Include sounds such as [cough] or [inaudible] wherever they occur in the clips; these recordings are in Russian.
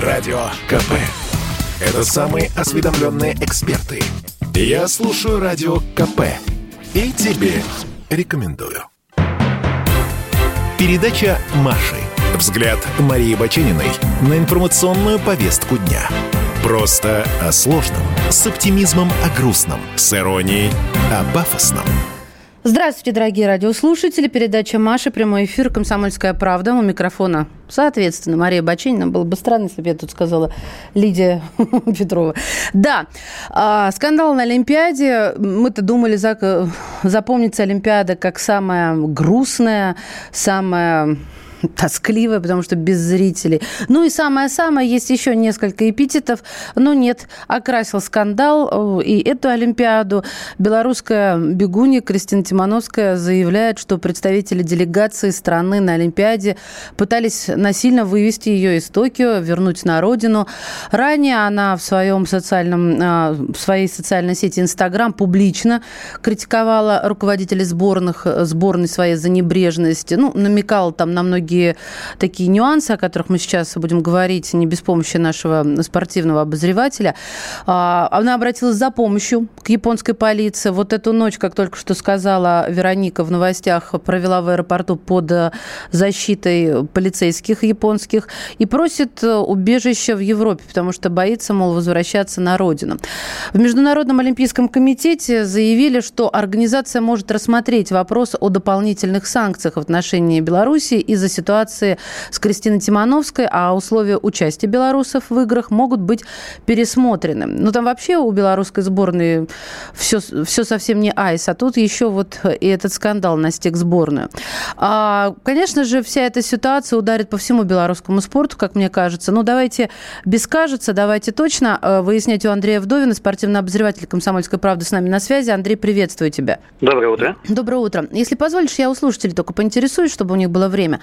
Радио КП. Это самые осведомленные эксперты. Я слушаю Радио КП. И тебе рекомендую. Передача Маши. Взгляд Марии Бачениной на информационную повестку дня. Просто о сложном. С оптимизмом о грустном. С иронией о пафосном. Здравствуйте, дорогие радиослушатели. Передача Маши, прямой эфир «Комсомольская правда». У микрофона, соответственно, Мария Баченина. Было бы странно, если бы я тут сказала Лидия [laughs] Петрова. Да, а, скандал на Олимпиаде. Мы-то думали, запомнится Олимпиада как самая грустная, самая [laughs] тоскливая, потому что без зрителей. Ну и самое-самое, есть еще несколько эпитетов, но нет, окрасил скандал э, и эту Олимпиаду. Белорусская бегунья Кристина Тимановская заявляет, что представители делегации страны на Олимпиаде пытались насильно вывести ее из Токио, вернуть на родину. Ранее она в своем социальном, э, в своей социальной сети Инстаграм публично критиковала руководителей сборных, сборной своей за небрежность, ну, намекала там на многие многие такие нюансы, о которых мы сейчас будем говорить не без помощи нашего спортивного обозревателя. А, она обратилась за помощью к японской полиции. Вот эту ночь, как только что сказала Вероника в новостях, провела в аэропорту под защитой полицейских японских и просит убежище в Европе, потому что боится, мол, возвращаться на родину. В Международном олимпийском комитете заявили, что организация может рассмотреть вопрос о дополнительных санкциях в отношении Беларуси из-за ситуации с Кристиной Тимановской, а условия участия белорусов в играх могут быть пересмотрены. Ну, там вообще у белорусской сборной все, все совсем не айс, а тут еще вот и этот скандал настиг сборную. А, конечно же, вся эта ситуация ударит по всему белорусскому спорту, как мне кажется. Ну, давайте без кажется, давайте точно э, выяснять у Андрея Вдовина, спортивный обозреватель «Комсомольской правды» с нами на связи. Андрей, приветствую тебя. Доброе утро. Доброе утро. Если позволишь, я у слушателей только поинтересуюсь, чтобы у них было время.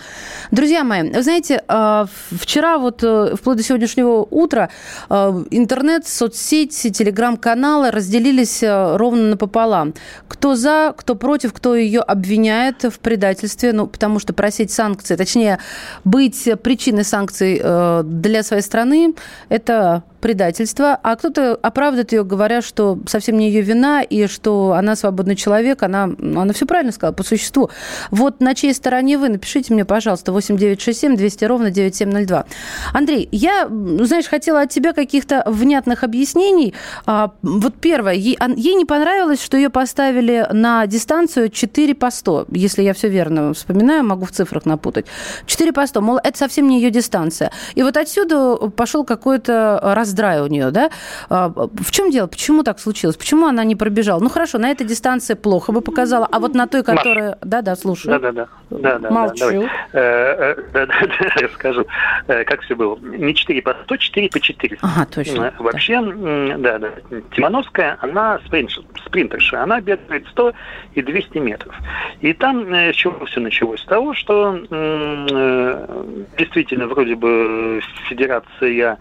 Друзья мои, вы знаете, а, вчера вот э, вплоть до сегодняшнего утра а, интернет, соцсети, телеграм-каналы разделились э, ровно напополам. Кто за, кто против, кто ее обвиняет в предательстве, ну, потому что просить санкции, точнее, быть причиной санкций э, для своей страны, это предательство, а кто-то оправдывает ее, говоря, что совсем не ее вина, и что она свободный человек, она, она все правильно сказала, по существу. Вот на чьей стороне вы? Напишите мне, пожалуйста, 8967 200 ровно 9702. Андрей, я, знаешь, хотела от тебя каких-то внятных объяснений. А, вот первое, ей, ей не понравилось, что ее поставили на дистанцию 4 по 100, если я все верно вспоминаю, могу в цифрах напутать. 4 по 100, мол, это совсем не ее дистанция. И вот отсюда пошел какой-то раз раздрай у нее, да? А, в чем дело? Почему так случилось? Почему она не пробежала? Ну хорошо, на этой дистанции плохо бы показала, а вот на той, которая... Да-да, слушаю. Да-да-да. Да, да, Молчу. Да, э, э, да, да, [laughs] да, расскажу, э, как все было. Не 4 по 100, 4 по 400. Ага, точно. Вообще, да, да, Тимановская, она спринтерша, она бегает 100 и 200 метров. И там с чего все началось? С того, что действительно вроде бы федерация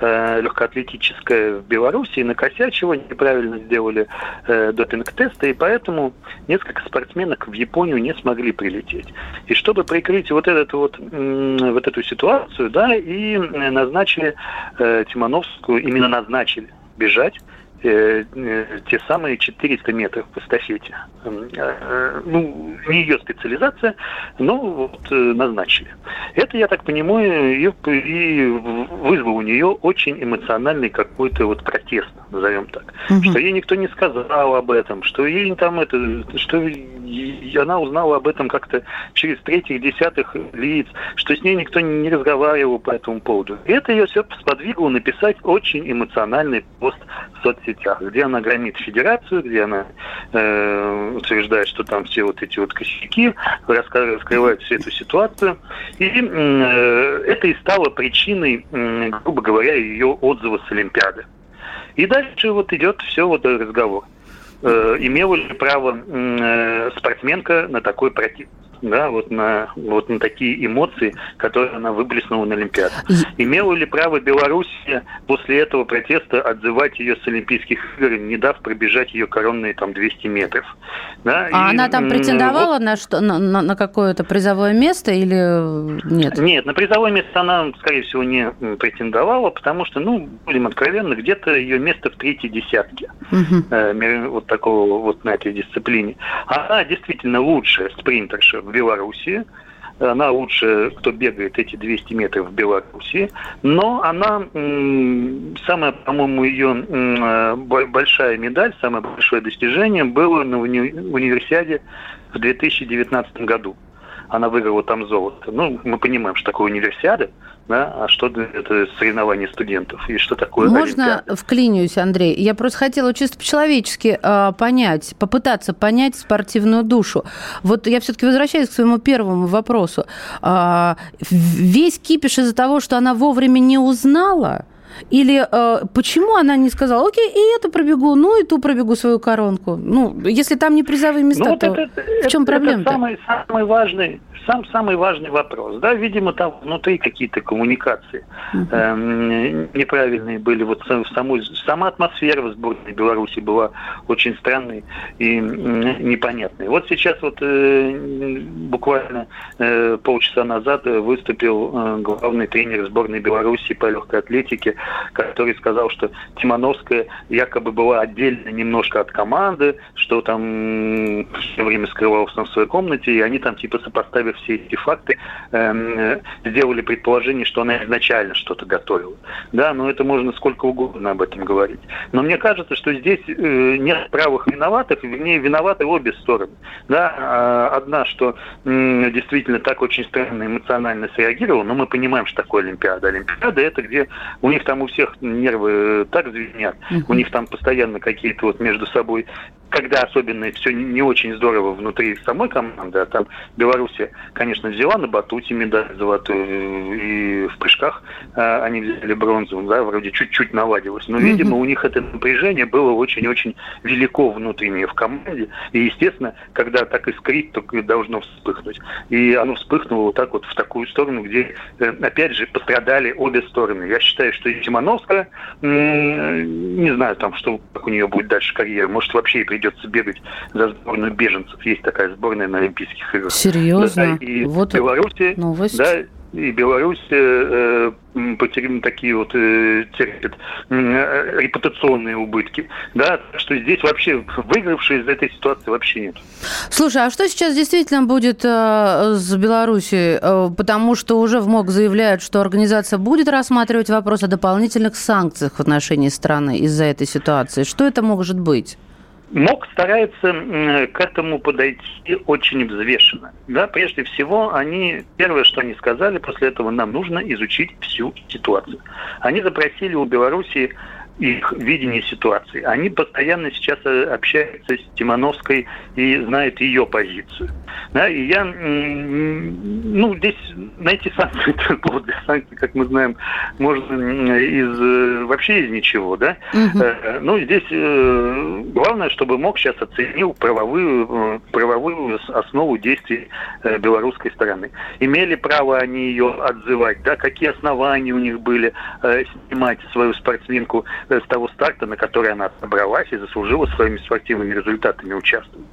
э, легкоатлетическая в Беларуси накосячила, неправильно сделали э, допинг-тесты, и поэтому несколько спортсменок в Японию не смогли прилететь. И чтобы прикрыть вот, этот вот, э, вот эту ситуацию, да, и назначили э, Тимановскую, именно назначили бежать Э, э, те самые 400 метров по эстафете. Э, ну, не ее специализация, но вот назначили. Это, я так понимаю, ее, и вызвало у нее очень эмоциональный какой-то вот протест, назовем так. Угу. Что ей никто не сказал об этом, что ей там это, что она узнала об этом как-то через третьих, десятых лиц, что с ней никто не разговаривал по этому поводу. И это ее все сподвигло написать очень эмоциональный пост в соцсетях, где она громит федерацию, где она э, утверждает, что там все вот эти вот косяки, раскрывает всю эту ситуацию. И э, это и стало причиной, э, грубо говоря, ее отзыва с Олимпиады. И дальше вот идет все вот разговор. Э, имела ли право э, спортсменка на такой протест да, вот на, вот на такие эмоции, которые она выплеснула на Олимпиаду. Имела ли право Белоруссия после этого протеста отзывать ее с Олимпийских игр, не дав пробежать ее коронные там 200 метров? Да? А и, она там претендовала вот, на, что, на, на, на какое-то призовое место или нет? Нет, на призовое место она, скорее всего, не претендовала, потому что, ну, будем откровенны, где-то ее место в третьей десятке угу. э, вот такого вот на этой дисциплине. Она действительно лучшая спринтерша в Беларуси. Она лучше, кто бегает эти 200 метров в Беларуси. Но она, самая, по-моему, ее большая медаль, самое большое достижение было на уни- универсиаде в 2019 году. Она выиграла там золото. Ну, мы понимаем, что такое универсиада – да, а что это соревнование студентов и что такое Можно Олимпиада. вклинюсь, Андрей? Я просто хотела чисто по-человечески э, понять, попытаться понять спортивную душу. Вот я все-таки возвращаюсь к своему первому вопросу. Э, весь кипиш из-за того, что она вовремя не узнала – или э, почему она не сказала, окей, и эту пробегу, ну и ту пробегу свою коронку? Ну, если там не призовые места, ну, вот то это, в чем проблема? Это самый, самый важный, сам самый важный вопрос. Да, видимо, там внутри какие-то коммуникации uh-huh. э, неправильные были. Вот самой, сама атмосфера в сборной Беларуси была очень странной и непонятной. Вот сейчас вот э, буквально э, полчаса назад выступил э, главный тренер сборной Беларуси по легкой атлетике который сказал, что Тимановская якобы была отдельно немножко от команды, что там все время скрывалась в своей комнате, и они там типа сопоставив все эти факты, э, сделали предположение, что она изначально что-то готовила. Да, но это можно сколько угодно об этом говорить. Но мне кажется, что здесь э, нет правых виноватых, вернее, виноваты обе стороны. Да, а, одна, что действительно так очень странно эмоционально среагировала, но мы понимаем, что такое Олимпиада. Олимпиада это где у них там у всех нервы так звенят, uh-huh. у них там постоянно какие-то вот между собой когда особенно все не очень здорово внутри самой команды, а там Беларусь, конечно, взяла на батуте медаль золотую, и в прыжках а, они взяли бронзу, да, вроде чуть-чуть наладилось. Но, видимо, у них это напряжение было очень-очень велико внутреннее в команде. И, естественно, когда так искрит, то должно вспыхнуть. И оно вспыхнуло вот так вот в такую сторону, где, э, опять же, пострадали обе стороны. Я считаю, что Тимановская, не знаю, там, что как у нее будет дальше карьера, может, вообще и придется бегать за сборную беженцев. Есть такая сборная на Олимпийских играх. Серьезно? Да, и вот в Беларуси, новость. да, и Беларусь э, потеряли такие вот э, терпит э, репутационные убытки. Да, что здесь вообще выигравшие из этой ситуации вообще нет. Слушай, а что сейчас действительно будет э, с Беларусью? Э, потому что уже в МОК заявляют, что организация будет рассматривать вопрос о дополнительных санкциях в отношении страны из-за этой ситуации. Что это может быть? МОК старается к этому подойти очень взвешенно. Да, прежде всего, они первое, что они сказали, после этого нам нужно изучить всю ситуацию. Они запросили у Беларуси их видение ситуации. Они постоянно сейчас э, общаются с Тимановской и знают ее позицию. Да, и я, ну, здесь найти санкции, [laughs] повод для санкций, как мы знаем, можно из, э, вообще из ничего, да. Угу. Ну, здесь главное, чтобы МОК сейчас оценил правовую, правовую основу действий белорусской стороны. Имели право они ее отзывать, да, какие основания у них были снимать свою спортсменку с того старта, на который она собралась и заслужила своими спортивными результатами участвовать.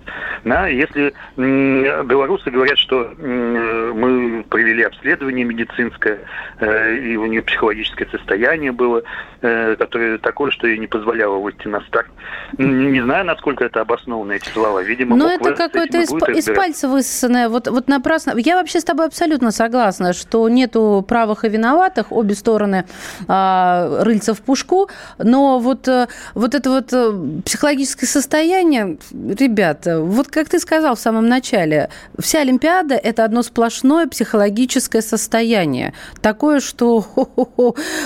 Да, если белорусы говорят, что мы провели обследование медицинское, э, и у нее психологическое состояние было, э, которое такое, что ей не позволяло выйти на старт. Не знаю, насколько это обоснованно, эти слова. Видимо, Но это какое-то из, из пальца высосанное. Вот, вот напрасно. Я вообще с тобой абсолютно согласна, что нету правых и виноватых, обе стороны а, рыльца в пушку, но вот, э, вот это вот психологическое состояние, ребята, вот как ты сказал в самом начале, вся Олимпиада – это одно сплошное психологическое состояние. Такое, что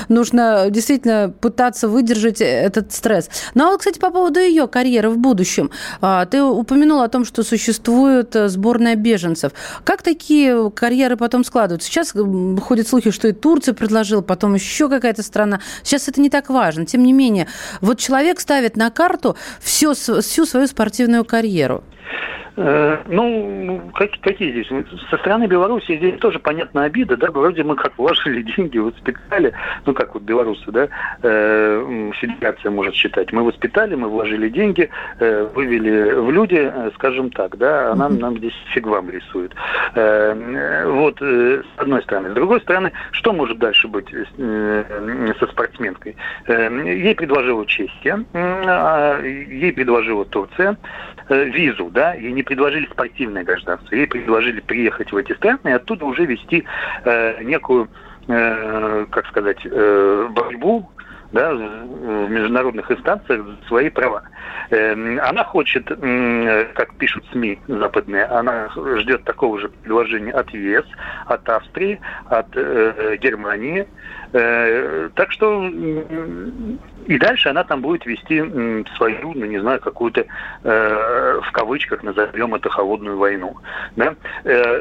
нужно действительно пытаться выдержать этот стресс. Ну, а вот, кстати, по поводу ее карьеры в будущем. А, ты упомянул о том, что существует э, сборная беженцев. Как такие карьеры потом складываются? Сейчас ходят слухи, что и Турция предложила, потом еще какая-то страна. Сейчас это не так важно. Тем не не менее, вот человек ставит на карту все, всю свою спортивную карьеру. Э, ну, как, какие здесь? Со стороны Беларуси здесь тоже понятна обида, да, вроде мы как вложили [laughs] деньги, воспитали, ну, как вот белорусы, да, э, федерация может считать, мы воспитали, мы вложили деньги, э, вывели в люди, э, скажем так, да, а нам, нам здесь фиг вам рисует. Э, вот, э, с одной стороны. С другой стороны, что может дальше быть э, со спортсменкой? Э, ей предложила Чехия, э, ей предложила Турция э, визу, да, ей не предложили спортивное гражданство, ей предложили приехать в эти страны и оттуда уже вести э, некую, э, как сказать, э, борьбу да, в международных инстанциях свои права. Эм, она хочет, как пишут СМИ западные, она ждет такого же предложения от ЕС, от Австрии, от э, Германии. Э, так что и дальше она там будет вести свою, ну не знаю, какую-то э, в кавычках назовем это холодную войну. Да?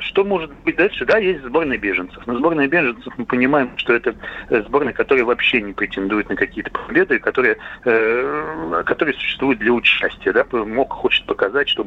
Что может быть дальше? Да, есть сборная беженцев. Но сборная беженцев мы понимаем, что это сборная, которая вообще не претендует на какие-то победы, которые, э, которые существуют для участия. Да? МОК хочет показать, что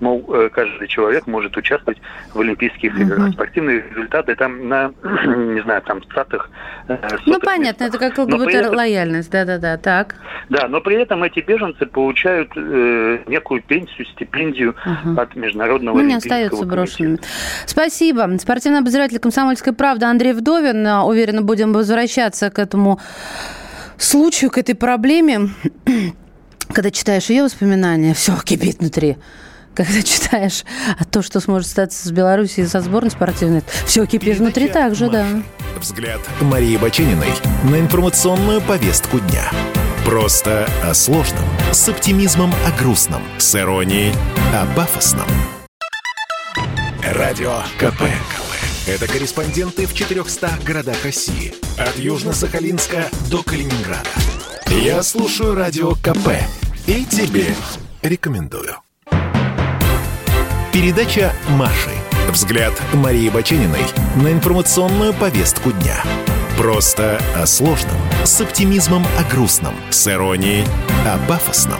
мол, э, каждый человек может участвовать в Олимпийских играх. Mm-hmm. Спортивные результаты там на, [clears throat] не знаю, там статах. Э, ну понятно, местах. это как ЛГБТ-лояльность, да-да-да так. Да, но при этом эти беженцы получают э, некую пенсию, стипендию угу. от Международного ну, не остаются брошенными. Спасибо. Спортивный обозреватель «Комсомольской правды» Андрей Вдовин. Уверенно будем возвращаться к этому случаю, к этой проблеме. [clears throat] Когда читаешь ее воспоминания, все кипит внутри когда [laughs] читаешь то, что сможет статься с Белоруссией со сборной спортивной, все кипишь внутри так же, да. Взгляд Марии Бачениной на информационную повестку дня. Просто о сложном, с оптимизмом о грустном, с иронией о пафосном. Радио КП. Это корреспонденты в 400 городах России. От Южно-Сахалинска до Калининграда. Я слушаю Радио КП и тебе рекомендую. Передача «Маши». Взгляд Марии Бачениной на информационную повестку дня. Просто о сложном, с оптимизмом о грустном, с иронией о пафосном.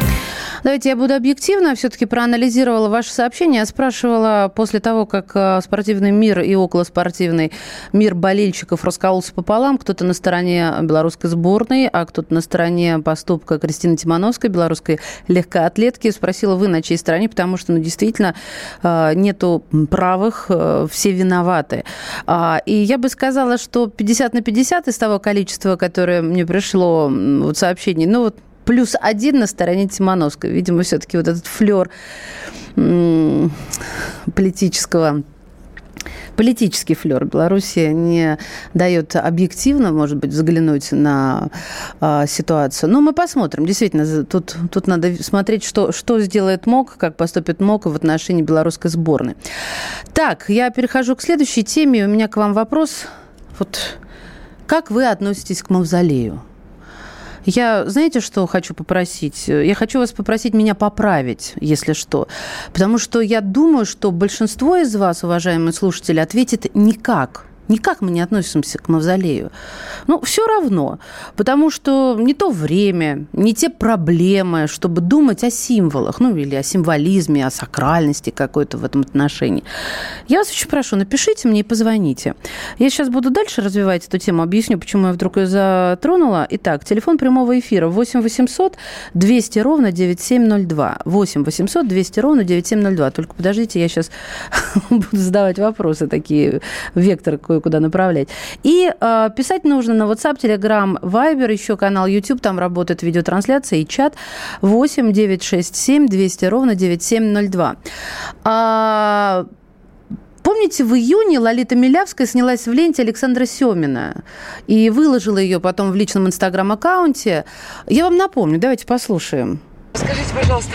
Давайте я буду объективна. Все-таки проанализировала ваше сообщение. Спрашивала после того, как э, спортивный мир и околоспортивный мир болельщиков раскололся пополам. Кто-то на стороне белорусской сборной, а кто-то на стороне поступка Кристины Тимановской, белорусской легкоатлетки. Спросила, вы на чьей стороне, потому что, ну, действительно, э, нету правых, э, все виноваты. А, и я бы сказала, что 50 на 50 из того количества, которое мне пришло вот сообщений, ну, вот плюс один на стороне Тимановской. Видимо, все-таки вот этот флер политического политический флер Беларуси не дает объективно, может быть, взглянуть на э, ситуацию. Но мы посмотрим. Действительно, тут, тут надо смотреть, что, что сделает МОК, как поступит МОК в отношении белорусской сборной. Так, я перехожу к следующей теме. У меня к вам вопрос. Вот как вы относитесь к мавзолею? Я, знаете, что хочу попросить? Я хочу вас попросить меня поправить, если что. Потому что я думаю, что большинство из вас, уважаемые слушатели, ответит никак. Никак мы не относимся к мавзолею. Ну, все равно, потому что не то время, не те проблемы, чтобы думать о символах, ну, или о символизме, о сакральности какой-то в этом отношении. Я вас очень прошу, напишите мне и позвоните. Я сейчас буду дальше развивать эту тему, объясню, почему я вдруг ее затронула. Итак, телефон прямого эфира 8 800 200 ровно 9702. 8 800 200 ровно 9702. Только подождите, я сейчас [laughs] буду задавать вопросы такие, вектор кое-куда направлять. И э, писать нужно на WhatsApp, Telegram, Viber, еще канал YouTube, там работает видеотрансляция и чат 8 967 200 ровно 9702. А, Помните, в июне Лолита Милявская снялась в ленте Александра Семина и выложила ее потом в личном инстаграм-аккаунте. Я вам напомню, давайте послушаем. Скажите, пожалуйста,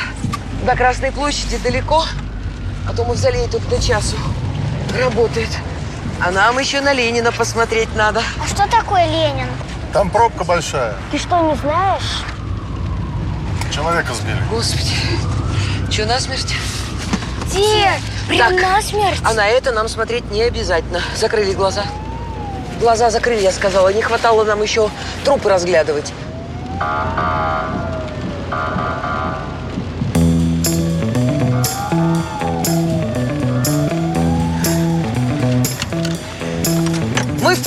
до Красной площади далеко? А то мавзолей только до часу работает. А нам еще на Ленина посмотреть надо. А что такое Ленин? Там пробка большая. Ты что, не знаешь? Человека сбили. Господи, что, насмерть? Дед, прям так, насмерть? А на это нам смотреть не обязательно. Закрыли глаза. Глаза закрыли, я сказала. Не хватало нам еще трупы разглядывать.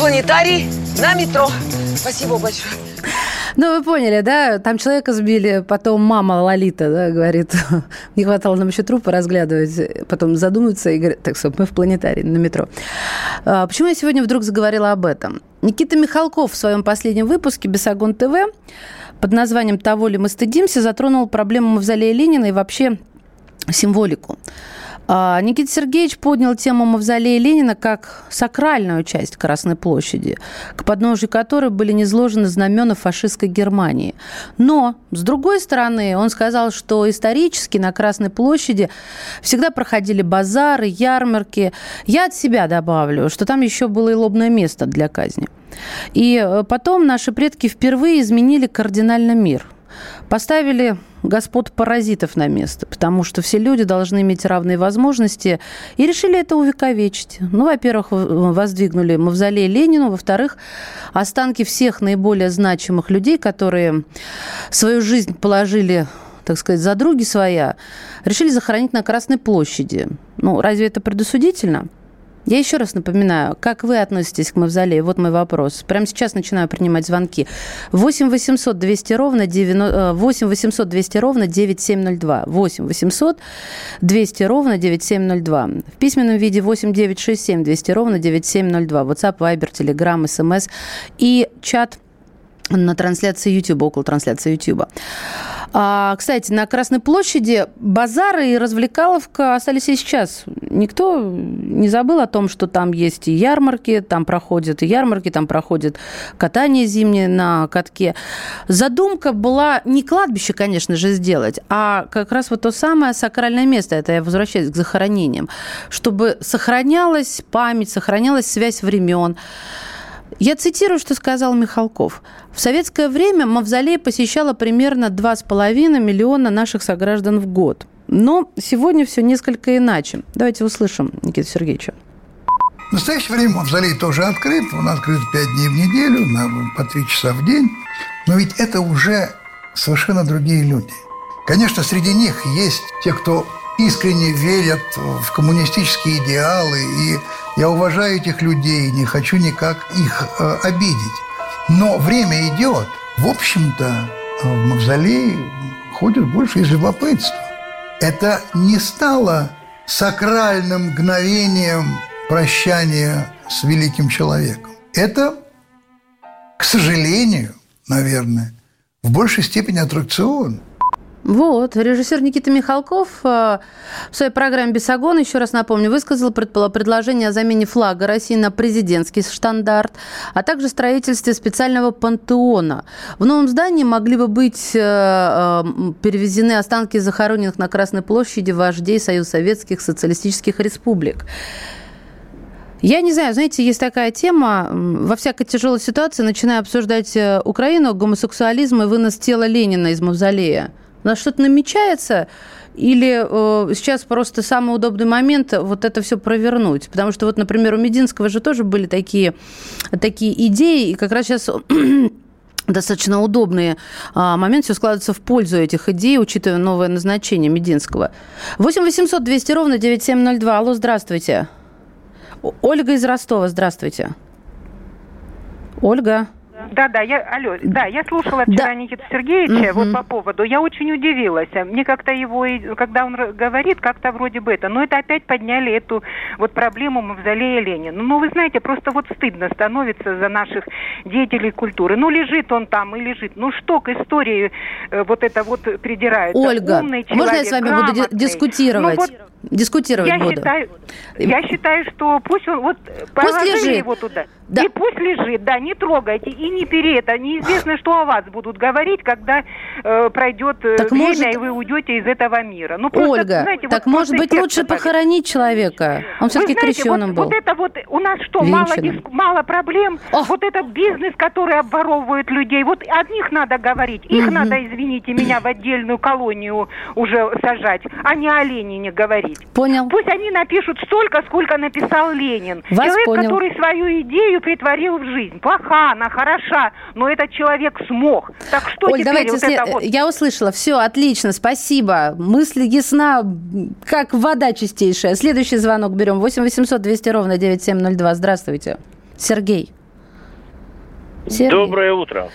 Планетарии на метро. Спасибо большое. Ну, вы поняли, да? Там человека сбили, потом мама Лолита, да, говорит, [laughs] не хватало нам еще трупы разглядывать, потом задумывается и говорит, так, стоп, мы в планетарии на метро. А, почему я сегодня вдруг заговорила об этом? Никита Михалков в своем последнем выпуске «Бесогон ТВ» под названием «Того ли мы стыдимся» затронул проблему мавзолея Ленина и вообще символику. А, Никита Сергеевич поднял тему мавзолея Ленина как сакральную часть Красной площади, к подножию которой были низложены знамена фашистской Германии. Но, с другой стороны, он сказал, что исторически на Красной площади всегда проходили базары, ярмарки. Я от себя добавлю, что там еще было и лобное место для казни. И э, потом наши предки впервые изменили кардинально мир – Поставили господ паразитов на место, потому что все люди должны иметь равные возможности, и решили это увековечить. Ну, во-первых, воздвигнули мавзолей Ленину, во-вторых, останки всех наиболее значимых людей, которые свою жизнь положили так сказать, за други своя, решили захоронить на Красной площади. Ну, разве это предосудительно? Я еще раз напоминаю, как вы относитесь к мавзолею? Вот мой вопрос. Прямо сейчас начинаю принимать звонки. 8 800 200 ровно 9, 8 800 200 ровно 9702. 8 800 200 ровно 9702. В письменном виде 8 967 200 ровно 9702. WhatsApp, Viber, Telegram, SMS и чат на трансляции YouTube, около трансляции YouTube. А, кстати, на Красной площади базары и развлекаловка остались и сейчас. Никто не забыл о том, что там есть и ярмарки, там проходят и ярмарки, там проходит катание зимнее на катке. Задумка была не кладбище, конечно же, сделать, а как раз вот то самое сакральное место, это я возвращаюсь к захоронениям, чтобы сохранялась память, сохранялась связь времен. Я цитирую, что сказал Михалков. В советское время мавзолей посещало примерно 2,5 миллиона наших сограждан в год. Но сегодня все несколько иначе. Давайте услышим Никита Сергеевича. В настоящее время мавзолей тоже открыт. Он открыт 5 дней в неделю, на, по 3 часа в день. Но ведь это уже совершенно другие люди. Конечно, среди них есть те, кто искренне верят в коммунистические идеалы, и я уважаю этих людей, не хочу никак их э, обидеть. Но время идет. В общем-то, в мавзолей ходят больше из любопытства. Это не стало сакральным мгновением прощания с великим человеком. Это, к сожалению, наверное, в большей степени аттракцион – вот, режиссер Никита Михалков э, в своей программе «Бесогон», еще раз напомню, высказал предложение о замене флага России на президентский штандарт, а также строительстве специального пантеона. В новом здании могли бы быть э, э, перевезены останки захороненных на Красной площади вождей Союза Советских Социалистических Республик. Я не знаю, знаете, есть такая тема, во всякой тяжелой ситуации начиная обсуждать Украину, гомосексуализм и вынос тела Ленина из мавзолея. У нас что-то намечается, или э, сейчас просто самый удобный момент вот это все провернуть? Потому что вот, например, у Мединского же тоже были такие, такие идеи, и как раз сейчас [clears throat] достаточно удобный а, момент, все складывается в пользу этих идей, учитывая новое назначение Мединского. 8 800 200 ровно 9702. Алло, здравствуйте. Ольга из Ростова, здравствуйте. Ольга. Да, да, я, алло, да, я слушала вчера да. Никиту Сергеевича угу. вот по поводу, я очень удивилась. Мне как-то его, когда он говорит, как-то вроде бы это, но это опять подняли эту вот проблему мавзолея Ленина. Ну, вы знаете, просто вот стыдно становится за наших деятелей культуры. Ну, лежит он там и лежит. Ну, что к истории э, вот это вот придирается? Ольга, Умный человек, можно я с вами грамотный. буду дискутировать? Ну, вот Дискутировать я буду. Считаю, я считаю, что пусть он вот пусть лежит. его туда. Да. И пусть лежит, да, не трогайте и не бери это. Неизвестно, что о вас будут говорить, когда э, пройдет э, так время, может... и вы уйдете из этого мира. Ну, просто, Ольга, знаете, так вот может быть лучше похоронить человека? Он все-таки крещеным вот, был. Вот это вот у нас что, мало, диск, мало проблем? О! Вот этот бизнес, который обворовывает людей, вот от них надо говорить. Их угу. надо, извините меня, в отдельную колонию уже сажать, а не о Ленине говорить. Понял. Пусть они напишут столько, сколько написал Ленин. Вас Человек, понял. который свою идею идею притворил в жизнь. Плоха она, хороша, но этот человек смог. Так что Оль, теперь давайте вот след... это вот? Я услышала. Все, отлично, спасибо. Мысль ясна, как вода чистейшая. Следующий звонок берем. 8 800 200 ровно 9702. Здравствуйте. Сергей. Сергей. Доброе утро.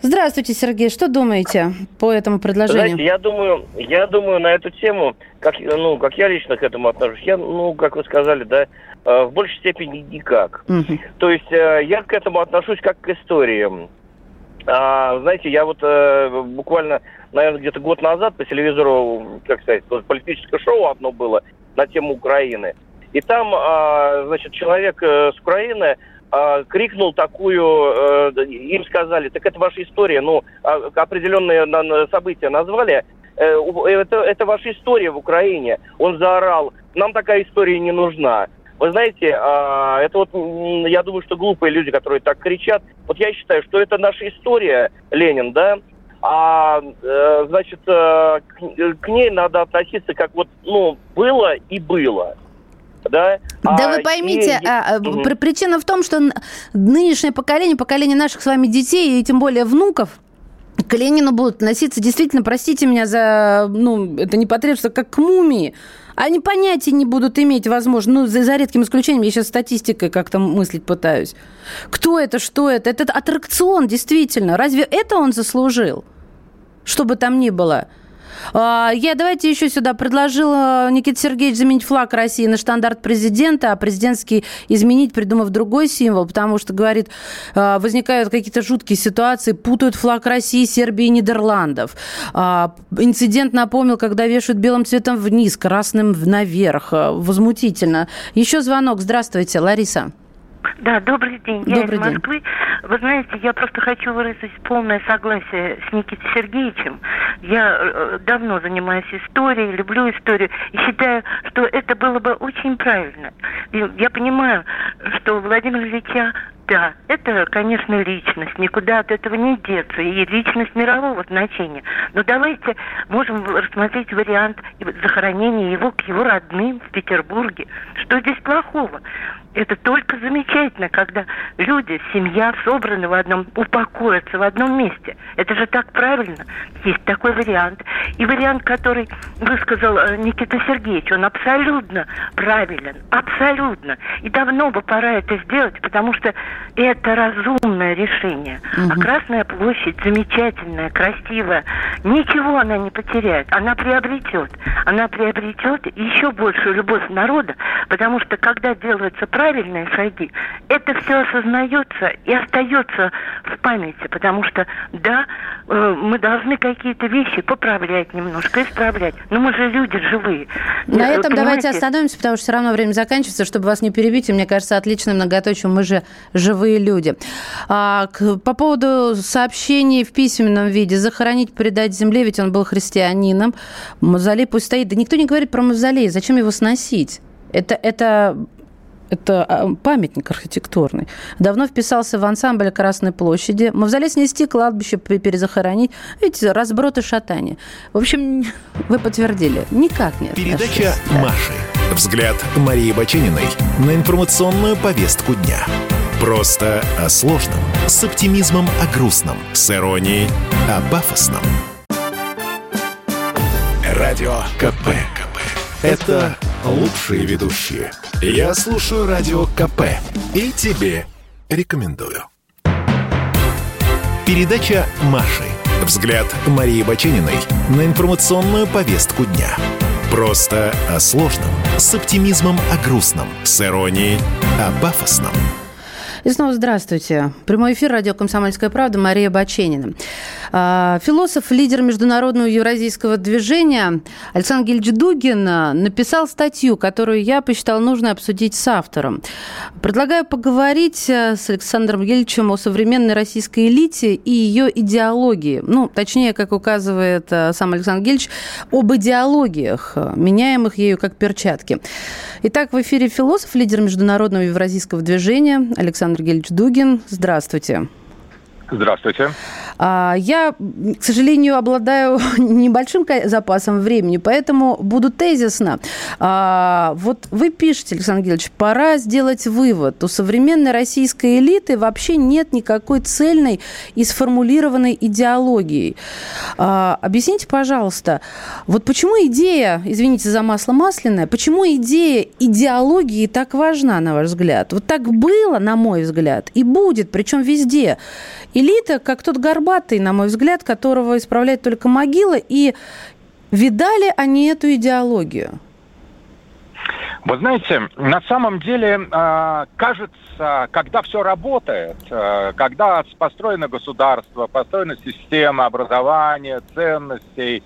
Здравствуйте, Сергей. Что думаете по этому предложению? Знаете, я думаю, я думаю на эту тему, как, ну, как я лично к этому отношусь, я, ну, как вы сказали, да, в большей степени никак. Угу. То есть э, я к этому отношусь как к истории. А, знаете, я вот э, буквально, наверное, где-то год назад по телевизору, как сказать, политическое шоу одно было на тему Украины. И там, а, значит, человек с Украины э, крикнул такую, э, им сказали, так это ваша история, ну, а, определенные события назвали, э, это, это ваша история в Украине. Он заорал, нам такая история не нужна. Вы знаете, а, это вот, я думаю, что глупые люди, которые так кричат, вот я считаю, что это наша история, Ленин, да, а, э, значит, э, к ней надо относиться как вот, ну, было и было да. Да а, вы поймите, и... а, угу. причина в том, что нынешнее поколение, поколение наших с вами детей и тем более внуков, к Ленину будут относиться действительно, простите меня за, ну, это не потребство, как к мумии. Они понятия не будут иметь, возможно, ну, за, за редким исключением, я сейчас статистикой как-то мыслить пытаюсь. Кто это, что это? Это аттракцион, действительно. Разве это он заслужил? Что бы там ни было. А, я давайте еще сюда предложила Никита Сергеевич заменить флаг России на штандарт президента, а президентский изменить, придумав другой символ, потому что, говорит, а, возникают какие-то жуткие ситуации, путают флаг России, Сербии и Нидерландов. А, инцидент напомнил, когда вешают белым цветом вниз, красным наверх. Возмутительно. Еще звонок. Здравствуйте, Лариса. Да, добрый день. Добрый я из Москвы. День. Вы знаете, я просто хочу выразить полное согласие с Никитой Сергеевичем. Я э, давно занимаюсь историей, люблю историю и считаю, что это было бы очень правильно. Я понимаю, что Владимир Ильича да, это, конечно, личность, никуда от этого не деться, и личность мирового значения. Но давайте можем рассмотреть вариант захоронения его к его родным в Петербурге. Что здесь плохого? Это только замечательно, когда люди, семья собраны в одном, упокоятся в одном месте. Это же так правильно. Есть такой вариант. И вариант, который высказал э, Никита Сергеевич, он абсолютно правилен. Абсолютно. И давно бы пора это сделать, потому что это разумное решение. Угу. А Красная площадь замечательная, красивая. Ничего она не потеряет. Она приобретет. Она приобретет еще большую любовь народа, потому что когда делается правильные шаги, это все осознается и остается в памяти, потому что, да, э, мы должны какие-то вещи поправлять немножко, исправлять, но мы же люди живые. На э, этом Понимаете? давайте остановимся, потому что все равно время заканчивается, чтобы вас не перебить, и мне кажется, отличным многоточием мы же живые люди. А, к, по поводу сообщений в письменном виде, захоронить, предать земле, ведь он был христианином, мавзолей пусть стоит. Да никто не говорит про мавзолей, зачем его сносить? Это, это это а, памятник архитектурный. Давно вписался в ансамбль Красной площади. Мавзолей снести, кладбище перезахоронить. Видите, разброд и шатание. В общем, вы подтвердили. Никак нет. Передача Маши. Взгляд Марии Бачениной на информационную повестку дня. Просто о сложном. С оптимизмом о грустном. С иронией о пафосном. Радио КП. Это лучшие ведущие. Я слушаю Радио КП и тебе рекомендую. Передача Маши. Взгляд Марии Бачениной на информационную повестку дня. Просто о сложном. С оптимизмом о грустном. С иронией о пафосном. И снова здравствуйте. Прямой эфир радио «Комсомольская правда» Мария Баченина. А, философ, лидер международного евразийского движения Александр Гильдж Дугин написал статью, которую я посчитал нужно обсудить с автором. Предлагаю поговорить э, с Александром Гильчем о современной российской элите и ее идеологии. Ну, точнее, как указывает э, сам Александр Гильч, об идеологиях, меняемых ею как перчатки. Итак, в эфире философ, лидер международного евразийского движения Александр Гильч Дугин. Здравствуйте. Здравствуйте. А, я, к сожалению, обладаю [laughs] небольшим запасом времени, поэтому буду тезисно. А, вот вы пишете, Александр Георгиевич, пора сделать вывод. У современной российской элиты вообще нет никакой цельной и сформулированной идеологии. А, объясните, пожалуйста, вот почему идея, извините за масло масляное, почему идея идеологии так важна, на ваш взгляд? Вот так было, на мой взгляд, и будет, причем везде. Элита, как тот горбатый, на мой взгляд, которого исправляет только могила, и видали они эту идеологию? Вы знаете, на самом деле, а, кажется, когда все работает, а, когда построено государство, построена система образования, ценностей,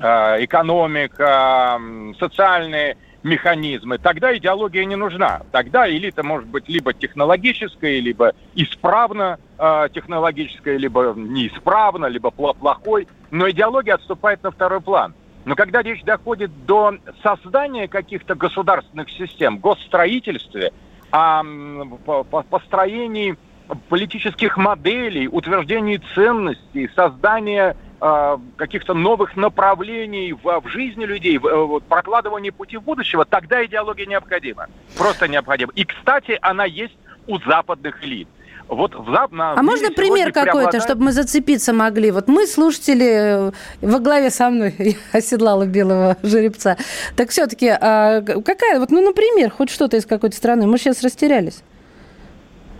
а, экономика, социальные механизмы, тогда идеология не нужна. Тогда элита может быть либо технологическая, либо исправно э, технологическая, либо неисправно, либо плохой. Но идеология отступает на второй план. Но когда речь доходит до создания каких-то государственных систем, госстроительстве, о построении политических моделей, утверждении ценностей, создания каких-то новых направлений в, в жизни людей, в, э, в прокладывании пути будущего, тогда идеология необходима. Просто необходима. И, кстати, она есть у западных элит. Вот в, на, а можно пример какой-то, преобладает... чтобы мы зацепиться могли? Вот мы, слушатели, э, во главе со мной [laughs] я оседлала белого жеребца. Так все-таки, а какая, вот, ну, например, хоть что-то из какой-то страны? Мы сейчас растерялись.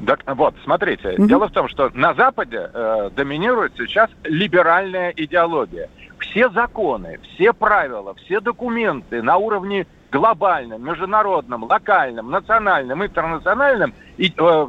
Так, вот, смотрите, угу. дело в том, что на Западе э, доминирует сейчас либеральная идеология. Все законы, все правила, все документы на уровне глобальном, международном, локальном, национальном, интернациональном и э,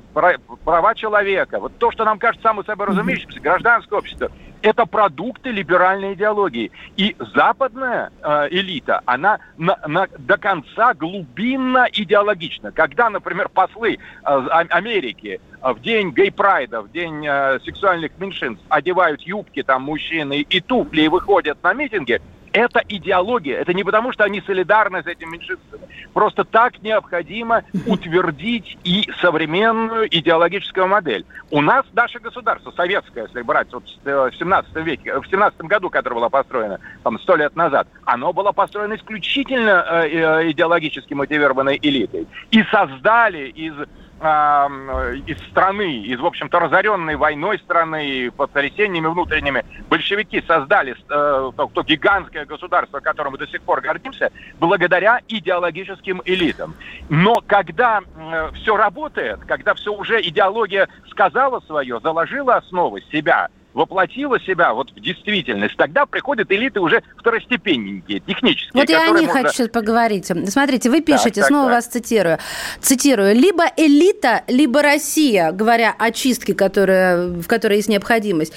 права человека. Вот то, что нам кажется само собой разумеющимся, гражданское общество, это продукты либеральной идеологии. И западная э, элита, она на, на, до конца глубинно идеологична. Когда, например, послы э, Америки э, в день гей-прайда, в день э, сексуальных меньшинств одевают юбки там мужчины и туфли и выходят на митинги, это идеология. Это не потому, что они солидарны с этими меньшинствами. Просто так необходимо утвердить и современную идеологическую модель. У нас наше государство, советское, если брать вот в 17 веке, в 17 году, которое было построено там сто лет назад, оно было построено исключительно э, э идеологически мотивированной элитой. И создали из из страны, из, в общем-то, разоренной войной страны, потрясениями внутренними, большевики создали э, то, то гигантское государство, которым мы до сих пор гордимся, благодаря идеологическим элитам. Но когда э, все работает, когда все уже идеология сказала свое, заложила основы себя – воплотила себя вот в действительность, тогда приходят элиты уже второстепенненькие, технические. Вот я о них можно... хочу сейчас поговорить. Смотрите, вы пишете, так, снова так. вас цитирую, цитирую, либо элита, либо Россия, говоря о чистке, которая, в которой есть необходимость.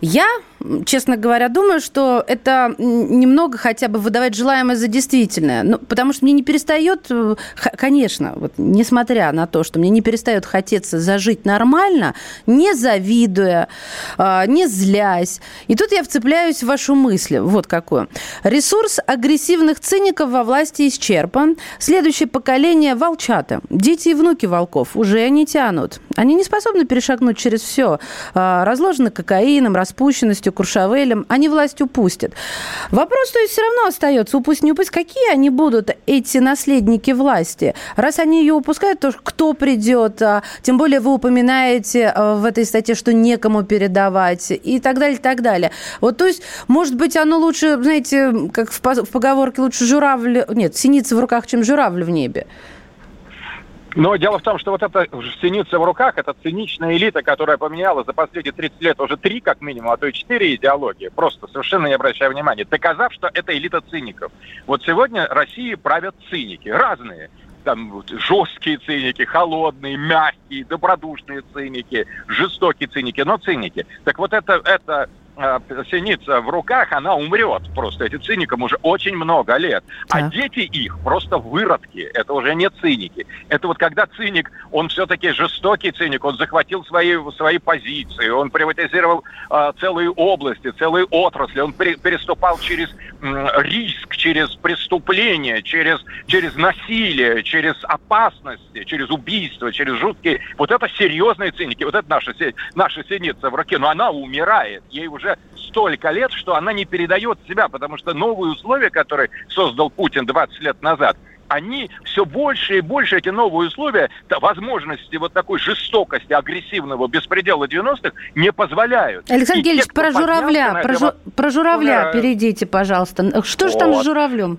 Я честно говоря, думаю, что это немного хотя бы выдавать желаемое за действительное. Ну, потому что мне не перестает, э, конечно, вот, несмотря на то, что мне не перестает хотеться зажить нормально, не завидуя, а, не злясь. И тут я вцепляюсь в вашу мысль. Вот какую. Ресурс агрессивных циников во власти исчерпан. Следующее поколение – волчата. Дети и внуки волков уже не тянут. Они не способны перешагнуть через все. А, разложены кокаином, распущенностью, властью, Куршавелем, они власть упустят. Вопрос, то есть, все равно остается, упустить, не упустить. Какие они будут, эти наследники власти? Раз они ее упускают, то кто придет? А, тем более вы упоминаете а, в этой статье, что некому передавать и так далее, и так далее. Вот, то есть, может быть, оно лучше, знаете, как в поговорке, лучше журавль, нет, синица в руках, чем журавль в небе. Но дело в том, что вот эта синица в руках, это циничная элита, которая поменяла за последние 30 лет уже три, как минимум, а то и четыре идеологии, просто совершенно не обращая внимания, доказав, что это элита циников. Вот сегодня России правят циники, разные. Там жесткие циники, холодные, мягкие, добродушные циники, жестокие циники, но циники. Так вот это, это синица в руках, она умрет просто. Этим циникам уже очень много лет. А дети их просто выродки. Это уже не циники. Это вот когда циник, он все-таки жестокий циник, он захватил свои, свои позиции, он приватизировал э, целые области, целые отрасли, он при, переступал через э, риск, через преступление, через, через насилие, через опасности, через убийство, через жуткие... Вот это серьезные циники. Вот это наша, наша синица в руке. Но она умирает. Ей уже столько лет, что она не передает себя, потому что новые условия, которые создал Путин 20 лет назад, они все больше и больше, эти новые условия, возможности вот такой жестокости, агрессивного беспредела 90-х не позволяют. Александр Гельевич, про журавля, про, жу, про журавля перейдите, пожалуйста. Что вот. же там с журавлем?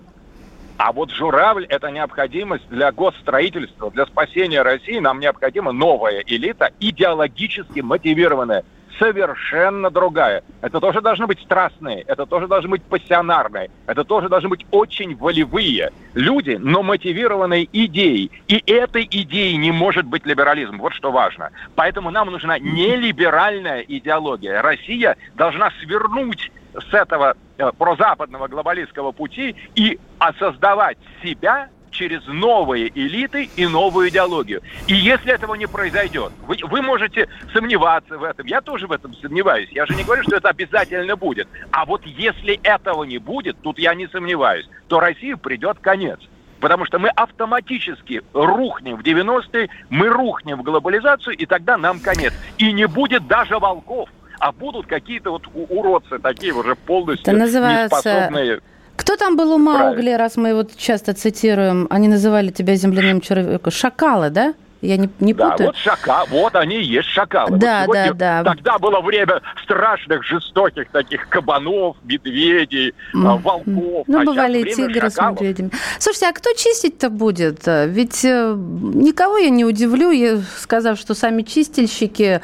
А вот журавль – это необходимость для госстроительства, для спасения России. Нам необходима новая элита, идеологически мотивированная совершенно другая. Это тоже должны быть страстные, это тоже должны быть пассионарные, это тоже должны быть очень волевые люди, но мотивированные идеей. И этой идеей не может быть либерализм. Вот что важно. Поэтому нам нужна не либеральная идеология. Россия должна свернуть с этого э, прозападного глобалистского пути и создавать себя через новые элиты и новую идеологию. И если этого не произойдет, вы, вы можете сомневаться в этом. Я тоже в этом сомневаюсь. Я же не говорю, что это обязательно будет. А вот если этого не будет, тут я не сомневаюсь, то России придет конец. Потому что мы автоматически рухнем в 90-е, мы рухнем в глобализацию, и тогда нам конец. И не будет даже волков а будут какие-то вот уродцы такие уже полностью Это называется... неспособные кто там был у Маугли, раз мы его часто цитируем? Они называли тебя земляным человеком. Шакалы, да? Я не, не да, путаю. вот шака, вот они и есть шакалы. Да, вот да, да. Тогда было время страшных, жестоких таких кабанов, медведей, mm. волков. Ну, а бывали тигры шакалов. с медведями. Слушайте, а кто чистить-то будет? Ведь э, никого я не удивлю, сказав, что сами чистильщики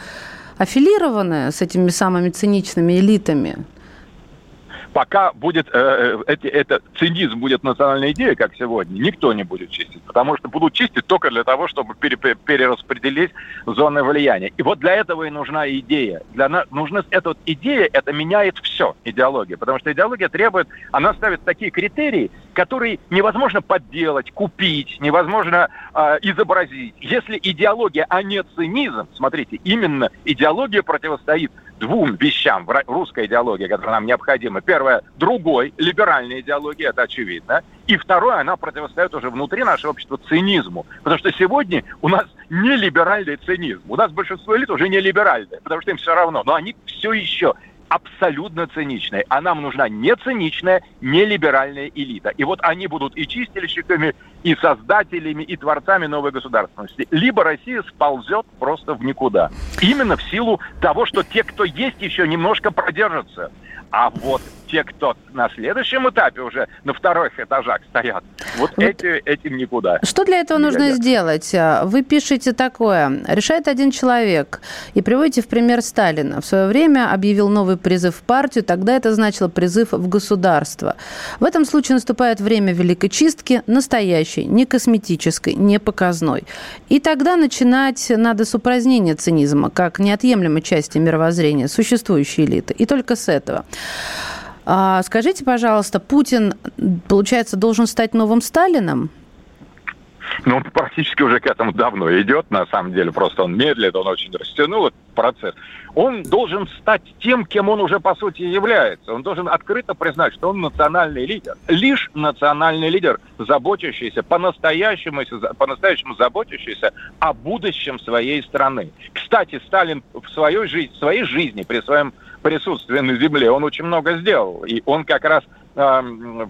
аффилированы с этими самыми циничными элитами пока будет э, э это цинизм будет национальной идеей, как сегодня, никто не будет чистить, потому что будут чистить только для того, чтобы пере, перераспределить зоны влияния. И вот для этого и нужна идея. Для нужна эта вот идея, это меняет все идеология, потому что идеология требует, она ставит такие критерии, которые невозможно подделать, купить, невозможно э, изобразить. Если идеология, а не цинизм, смотрите, именно идеология противостоит двум вещам в русской идеологии, которые нам необходимы. Первое, другой, либеральной идеологии, это очевидно. И второе, она противостоит уже внутри нашего общества цинизму. Потому что сегодня у нас не либеральный цинизм. У нас большинство элит уже не либеральные, потому что им все равно. Но они все еще абсолютно циничной. А нам нужна не циничная, не либеральная элита. И вот они будут и чистильщиками, и создателями, и творцами новой государственности. Либо Россия сползет просто в никуда. Именно в силу того, что те, кто есть, еще немножко продержатся. А вот те, кто на следующем этапе уже на вторых этажах стоят, вот, вот эти, этим никуда. Что для этого нужно сделать? Вы пишете такое. Решает один человек. И приводите в пример Сталина. В свое время объявил новый призыв в партию. Тогда это значило призыв в государство. В этом случае наступает время великой чистки, настоящей, не косметической, не показной. И тогда начинать надо с упразднения цинизма, как неотъемлемой части мировоззрения существующей элиты. И только с этого. А, скажите, пожалуйста, Путин, получается, должен стать новым Сталином? Ну, он практически уже к этому давно идет, на самом деле. Просто он медлит, он очень растянул этот процесс. Он должен стать тем, кем он уже, по сути, является. Он должен открыто признать, что он национальный лидер. Лишь национальный лидер, заботящийся, по-настоящему, по-настоящему заботящийся о будущем своей страны. Кстати, Сталин в своей, жизни, в своей жизни, при своем присутствие на земле, он очень много сделал. И он как раз эм, э,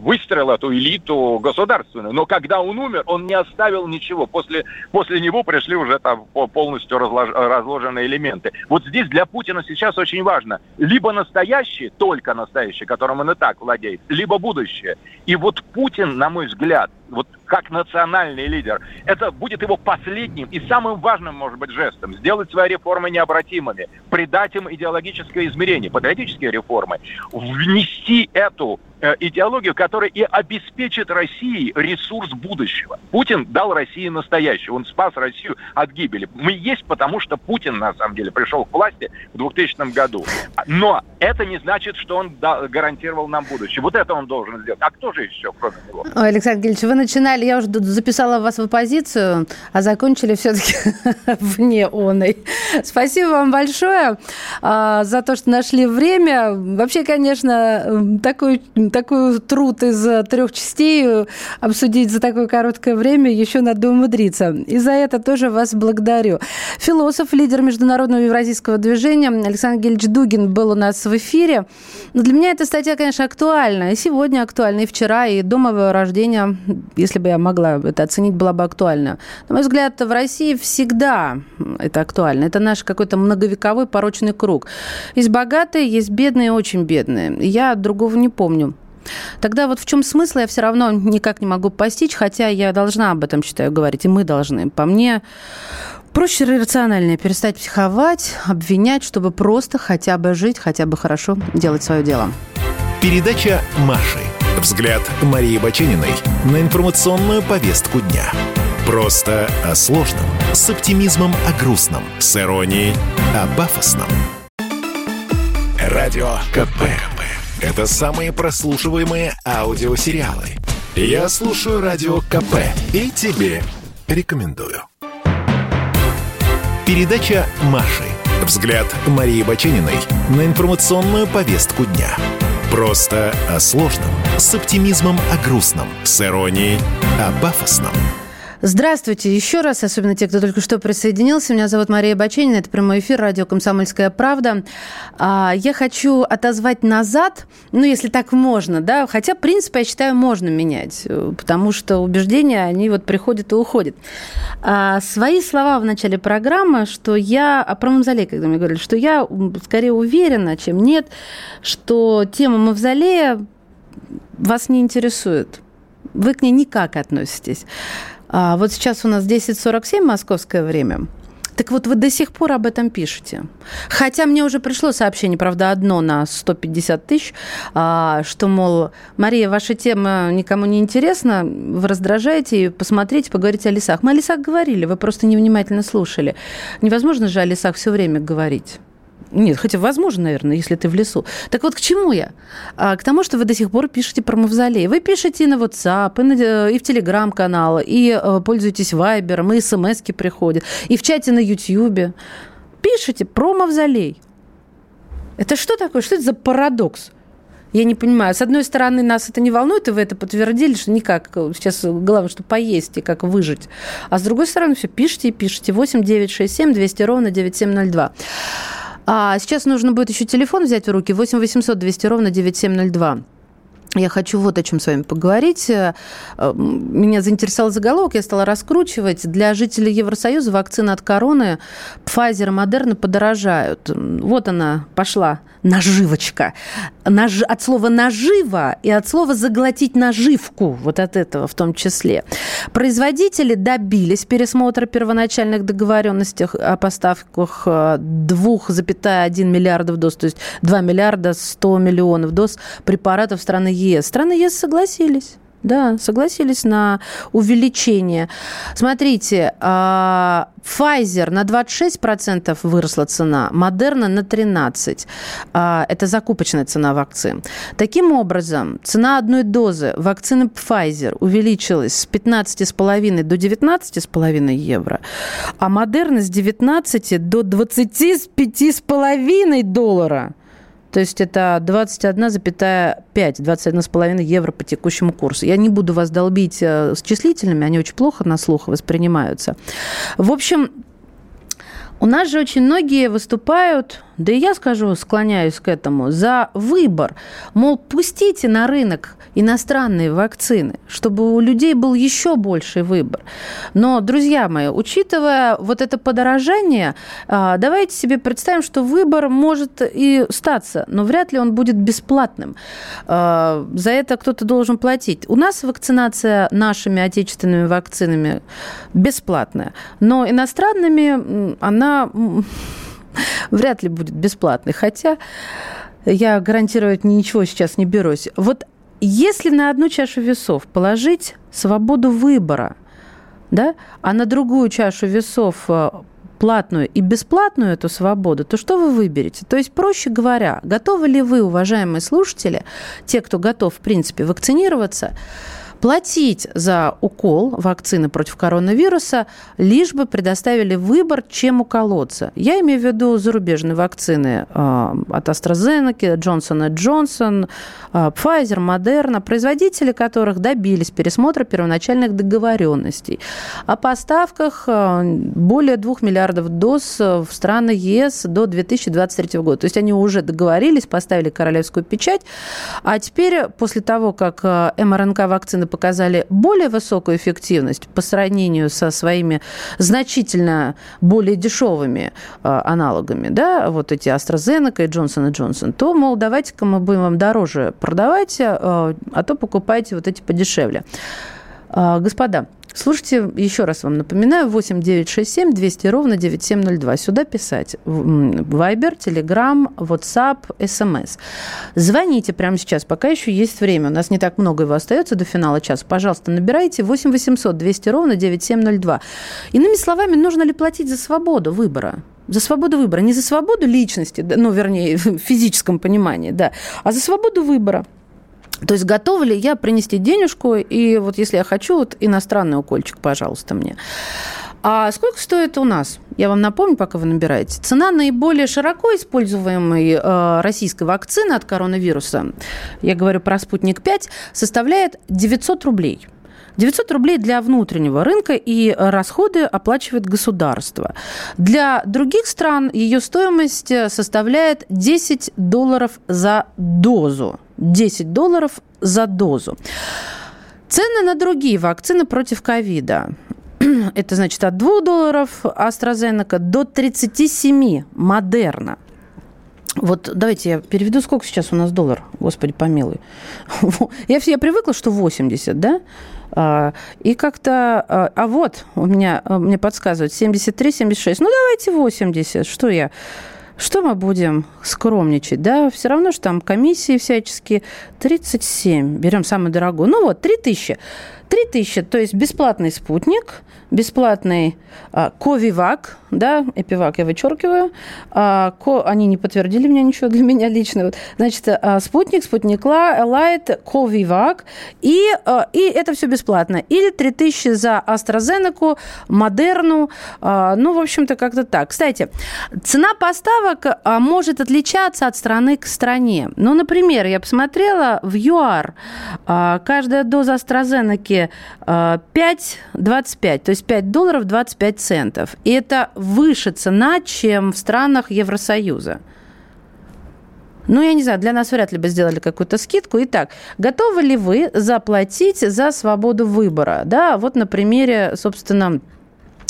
выстроил эту элиту государственную. Но когда он умер, он не оставил ничего. После, после него пришли уже там полностью разлож, разложенные элементы. Вот здесь для Путина сейчас очень важно. Либо настоящее, только настоящее, которым он и так владеет, либо будущее. И вот Путин, на мой взгляд, вот как национальный лидер, это будет его последним и самым важным, может быть, жестом. Сделать свои реформы необратимыми, придать им идеологическое измерение, патриотические реформы, внести эту идеологию, которая и обеспечит России ресурс будущего. Путин дал России настоящий, он спас Россию от гибели. Мы есть потому, что Путин, на самом деле, пришел к власти в 2000 году. Но это не значит, что он гарантировал нам будущее. Вот это он должен сделать. А кто же еще, кроме него? Александр Гельевич, вы начинали, я уже записала вас в оппозицию, а закончили все-таки [laughs] вне оной. Спасибо вам большое а, за то, что нашли время. Вообще, конечно, такой, такой труд из трех частей обсудить за такое короткое время еще надо умудриться. И за это тоже вас благодарю. Философ, лидер международного евразийского движения Александр Гельевич Дугин был у нас в эфире. Но для меня эта статья, конечно, актуальна. И сегодня актуальна, и вчера, и до моего рождения, если бы я могла это оценить, была бы актуальна. На мой взгляд, в России всегда это актуально. Это наш какой-то многовековой порочный круг. Есть богатые, есть бедные, очень бедные. Я другого не помню. Тогда вот в чем смысл, я все равно никак не могу постичь, хотя я должна об этом, считаю, говорить, и мы должны. По мне, проще рациональнее перестать психовать, обвинять, чтобы просто хотя бы жить, хотя бы хорошо делать свое дело. Передача «Маши». Взгляд Марии Бачениной на информационную повестку дня. Просто о сложном, с оптимизмом о грустном, с иронией о пафосном. Радио КП. Это самые прослушиваемые аудиосериалы. Я слушаю Радио КП и тебе рекомендую. Передача «Маши». Взгляд Марии Бачениной на информационную повестку дня. Просто о сложном, с оптимизмом о грустном, с иронией о пафосном. Здравствуйте еще раз, особенно те, кто только что присоединился. Меня зовут Мария Баченина, это прямой эфир радио «Комсомольская правда». А, я хочу отозвать назад, ну, если так можно, да, хотя, в принципе, я считаю, можно менять, э, потому что убеждения, они вот приходят и уходят. А, свои слова в начале программы, что я, а про мавзолей, когда мне говорили, что я скорее уверена, чем нет, что тема мавзолея вас не интересует. Вы к ней никак относитесь. А, вот сейчас у нас 10.47 московское время. Так вот, вы до сих пор об этом пишете. Хотя мне уже пришло сообщение, правда, одно на 150 тысяч, а, что, мол, Мария, ваша тема никому не интересна, вы раздражаете, посмотрите, поговорите о лесах. Мы о лесах говорили, вы просто невнимательно слушали. Невозможно же о лесах все время говорить. Нет, хотя возможно, наверное, если ты в лесу. Так вот, к чему я? А, к тому, что вы до сих пор пишете про мавзолей. Вы пишете и на WhatsApp, и, на, э, и в Telegram-канал, и э, пользуетесь Вайбером, и смс приходят, и в чате на YouTube. Пишите про мавзолей. Это что такое? Что это за парадокс? Я не понимаю. С одной стороны, нас это не волнует, и вы это подтвердили, что никак. Сейчас главное, что поесть и как выжить. А с другой стороны, все пишите и пишите. 8 9 6 7 200 ровно 9702. А сейчас нужно будет еще телефон взять в руки. 8 800 200 ровно 9702. Я хочу вот о чем с вами поговорить. Э, меня заинтересовал заголовок, я стала раскручивать. Для жителей Евросоюза вакцины от короны Pfizer и Moderna подорожают. Вот она пошла наживочка. Наж... От слова «нажива» и от слова «заглотить наживку», вот от этого в том числе. Производители добились пересмотра первоначальных договоренностей о поставках 2,1 миллиардов доз, то есть 2 миллиарда 100 миллионов доз препаратов страны ЕС. Страны ЕС согласились. Да, согласились на увеличение. Смотрите, а, Pfizer на 26% выросла цена, Moderna на 13%. А, это закупочная цена вакцин. Таким образом, цена одной дозы вакцины Pfizer увеличилась с 15,5 до 19,5 евро, а Moderna с 19 до 25,5 доллара. То есть это 21,5, 21,5 евро по текущему курсу. Я не буду вас долбить э, с числительными, они очень плохо на слух воспринимаются. В общем, у нас же очень многие выступают, да и я скажу, склоняюсь к этому, за выбор. Мол, пустите на рынок иностранные вакцины, чтобы у людей был еще больший выбор. Но, друзья мои, учитывая вот это подорожание, а, давайте себе представим, что выбор может и статься, но вряд ли он будет бесплатным. А, за это кто-то должен платить. У нас вакцинация нашими отечественными вакцинами бесплатная, но иностранными она вряд ли будет бесплатной. Хотя я гарантировать ничего сейчас не берусь. Вот если на одну чашу весов положить свободу выбора, да, а на другую чашу весов э, платную и бесплатную эту свободу, то что вы выберете? То есть, проще говоря, готовы ли вы, уважаемые слушатели, те, кто готов, в принципе, вакцинироваться, платить за укол вакцины против коронавируса, лишь бы предоставили выбор, чем уколоться. Я имею в виду зарубежные вакцины э, от AstraZeneca, Johnson Johnson, э, Pfizer, Moderna, производители которых добились пересмотра первоначальных договоренностей о поставках э, более 2 миллиардов доз в страны ЕС до 2023 года. То есть они уже договорились, поставили королевскую печать, а теперь после того, как МРНК-вакцины показали более высокую эффективность по сравнению со своими значительно более дешевыми э, аналогами, да, вот эти AstraZeneca и Johnson Johnson, то, мол, давайте-ка мы будем вам дороже продавать, э, а то покупайте вот эти подешевле. Э, господа, Слушайте, еще раз вам напоминаю, 8 9 6 7 200 ровно 9702. Сюда писать. Вайбер, Телеграм, WhatsApp, СМС. Звоните прямо сейчас, пока еще есть время. У нас не так много его остается до финала часа. Пожалуйста, набирайте 8 800 200 ровно 9702. Иными словами, нужно ли платить за свободу выбора? За свободу выбора. Не за свободу личности, ну, вернее, [laughs] в физическом понимании, да, а за свободу выбора. То есть готова ли я принести денежку, и вот если я хочу, вот иностранный укольчик, пожалуйста, мне. А сколько стоит у нас? Я вам напомню, пока вы набираете. Цена наиболее широко используемой э, российской вакцины от коронавируса, я говорю про «Спутник-5», составляет 900 рублей. 900 рублей для внутреннего рынка и расходы оплачивает государство. Для других стран ее стоимость составляет 10 долларов за дозу. 10 долларов за дозу. Цены на другие вакцины против ковида. [clears throat] Это значит от 2 долларов AstraZeneca до 37 Модерна. Вот давайте я переведу, сколько сейчас у нас доллар, господи помилуй. [laughs] Я, я привыкла, что 80, да? А, и как-то... А, а вот, у меня, мне подсказывают 73, 76. Ну, давайте 80. Что я что мы будем скромничать, да? Все равно, что там комиссии всяческие. 37. Берем самый дорогой. Ну вот, 3000. 3000, то есть бесплатный спутник, бесплатный а, Ковивак, да, Эпивак я вычеркиваю. А, ко, они не подтвердили мне ничего для меня лично. Вот, значит, а, спутник, спутник Лайт, Ковивак, и, а, и это все бесплатно. Или 3000 за AstraZeneca, Модерну, ну, в общем-то, как-то так. Кстати, цена поставок может отличаться от страны к стране. Ну, например, я посмотрела в ЮАР, каждая доза AstraZeneca 5,25, то есть 5 долларов 25 центов. И это выше цена, чем в странах Евросоюза. Ну, я не знаю, для нас вряд ли бы сделали какую-то скидку. Итак, готовы ли вы заплатить за свободу выбора? Да, вот на примере, собственно,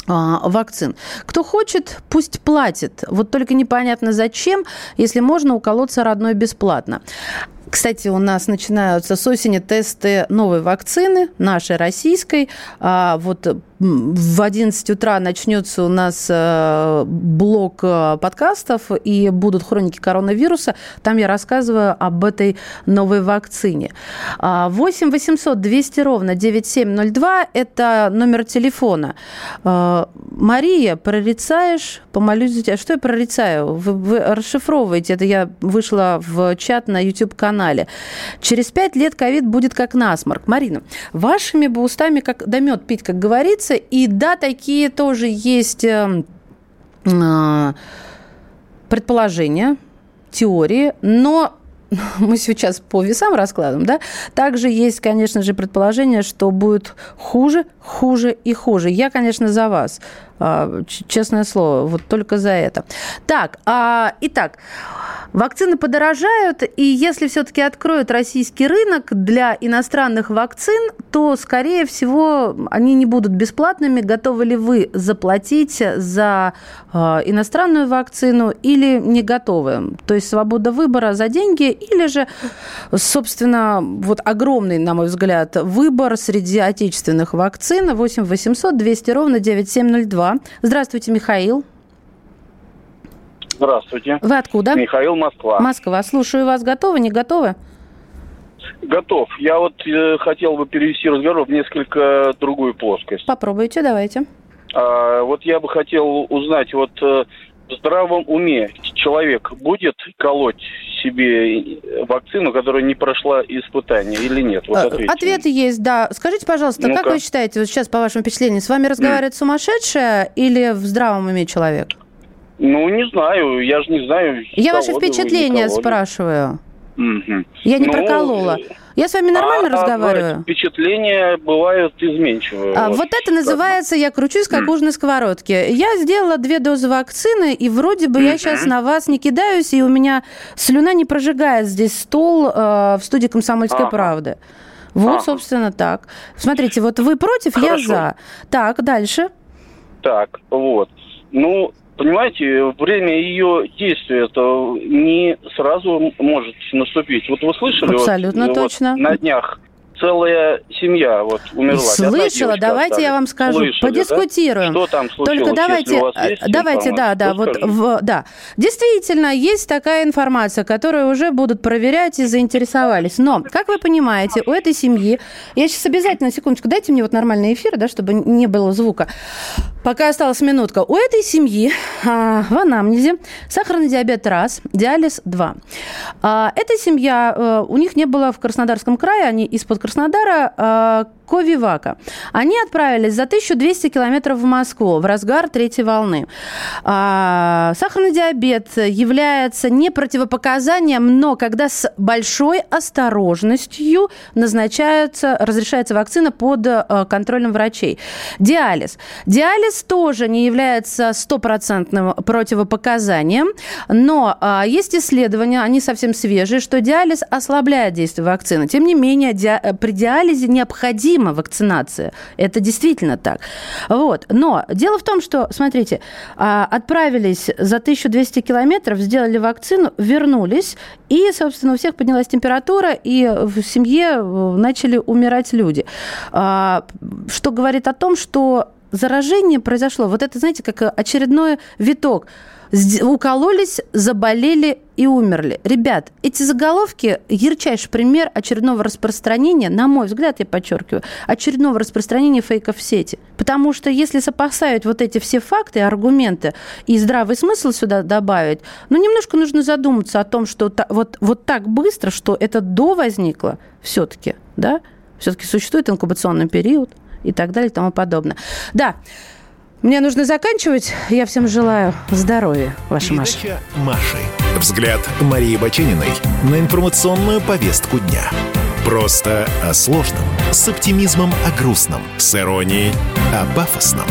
а, вакцин. Кто хочет, пусть платит. Вот только непонятно зачем, если можно уколоться родной бесплатно. Кстати, у нас начинаются с осени тесты новой вакцины, нашей российской. А вот в 11 утра начнется у нас э, блок э, подкастов, и будут хроники коронавируса. Там я рассказываю об этой новой вакцине. 8 800 200 ровно 9702 – это номер телефона. Э, Мария, прорицаешь? Помолюсь за тебя. Что я прорицаю? Вы, вы расшифровываете. Это я вышла в чат на YouTube-канале. Через пять лет ковид будет как насморк. Марина, вашими бы устами как да мед пить, как говорится, и да, такие тоже есть эм, а, предположения, теории, но [laughs] мы сейчас по весам раскладываем, да, также есть, конечно же, предположение, что будет хуже, хуже и хуже. Я, конечно, за вас, честное слово, вот только за это. Так, а, итак, вакцины подорожают, и если все-таки откроют российский рынок для иностранных вакцин, то, скорее всего, они не будут бесплатными. Готовы ли вы заплатить за а, иностранную вакцину или не готовы? То есть свобода выбора за деньги или же, собственно, вот огромный, на мой взгляд, выбор среди отечественных вакцин 8 800 200 ровно 9702. Здравствуйте, Михаил. Здравствуйте. Вы откуда? Михаил, Москва. Москва. Слушаю вас. Готовы, не готовы? Готов. Я вот э, хотел бы перевести разговор в несколько другую плоскость. Попробуйте, давайте. А, вот я бы хотел узнать, вот э, в здравом уме человек будет колоть себе вакцину, которая не прошла испытание или нет? Вот ответьте. Ответы есть, да. Скажите, пожалуйста, как Ну-ка. вы считаете, вот сейчас по вашему впечатлению, с вами разговаривает сумасшедшая или в здравом уме человек? Ну, не знаю, я же не знаю. Я ваши вы, не впечатления спрашиваю. Мгм. Я не Ну, проколола. Я с вами нормально а, разговариваю? ну, Впечатления бывают изменчивые. А, вот это называется «я кручусь, как уж на сковородке». Я сделала две дозы вакцины, и вроде бы я сейчас на вас не кидаюсь, и у меня слюна не прожигает здесь стол э, в студии «Комсомольской Ага. правды». Вот, Ага. собственно, так. Смотрите, вот вы против, я Хорошо. за. Так, дальше. Так, вот. Ну, понимаете, время ее действия это не сразу может наступить. Вот вы слышали? вот, Абсолютно вот точно. на днях целая семья вот умерла. Слышала, давайте осталась. я вам скажу, Слышали, да? подискутируем. Что там случилось? Только давайте, э, давайте, да, да, вот, в, да, действительно есть такая информация, которую уже будут проверять и заинтересовались. Но, как вы понимаете, у этой семьи, я сейчас обязательно секундочку, дайте мне вот нормальный эфир, да, чтобы не было звука. Пока осталась минутка. У этой семьи а, в анамнезе сахарный диабет раз, диализ два. А, эта семья, э, у них не было в Краснодарском крае, они из-под Краснодара, э, Ковивака. Они отправились за 1200 километров в Москву в разгар третьей волны. А, сахарный диабет является не противопоказанием, но когда с большой осторожностью назначается, разрешается вакцина под э, контролем врачей. Диализ. Диализ тоже не является стопроцентным противопоказанием, но а, есть исследования, они совсем свежие, что диализ ослабляет действие вакцины. Тем не менее, ди- э, при диализе необходима вакцинация. Это действительно так. Вот. Но дело в том, что, смотрите, а, отправились за 1200 километров, сделали вакцину, вернулись, и, собственно, у всех поднялась температура, и в семье э, начали умирать люди. А, Что говорит о том, что заражение произошло. Вот это, знаете, как очередной виток. Укололись, заболели и умерли. Ребят, эти заголовки – ярчайший пример очередного распространения, на мой взгляд, я подчеркиваю, очередного распространения фейков в сети. Потому что если сопоставить вот эти все факты, аргументы и здравый смысл сюда добавить, ну, немножко нужно задуматься о том, что та- вот, вот так быстро, что это до возникло все-таки, да, все-таки существует инкубационный период и так далее и тому подобное. Да, мне нужно заканчивать. Я всем желаю здоровья, ваша Маша. Передача Маши. Взгляд Марии Бачениной на информационную повестку дня. Просто о сложном. С оптимизмом о грустном. С иронией о пафосном.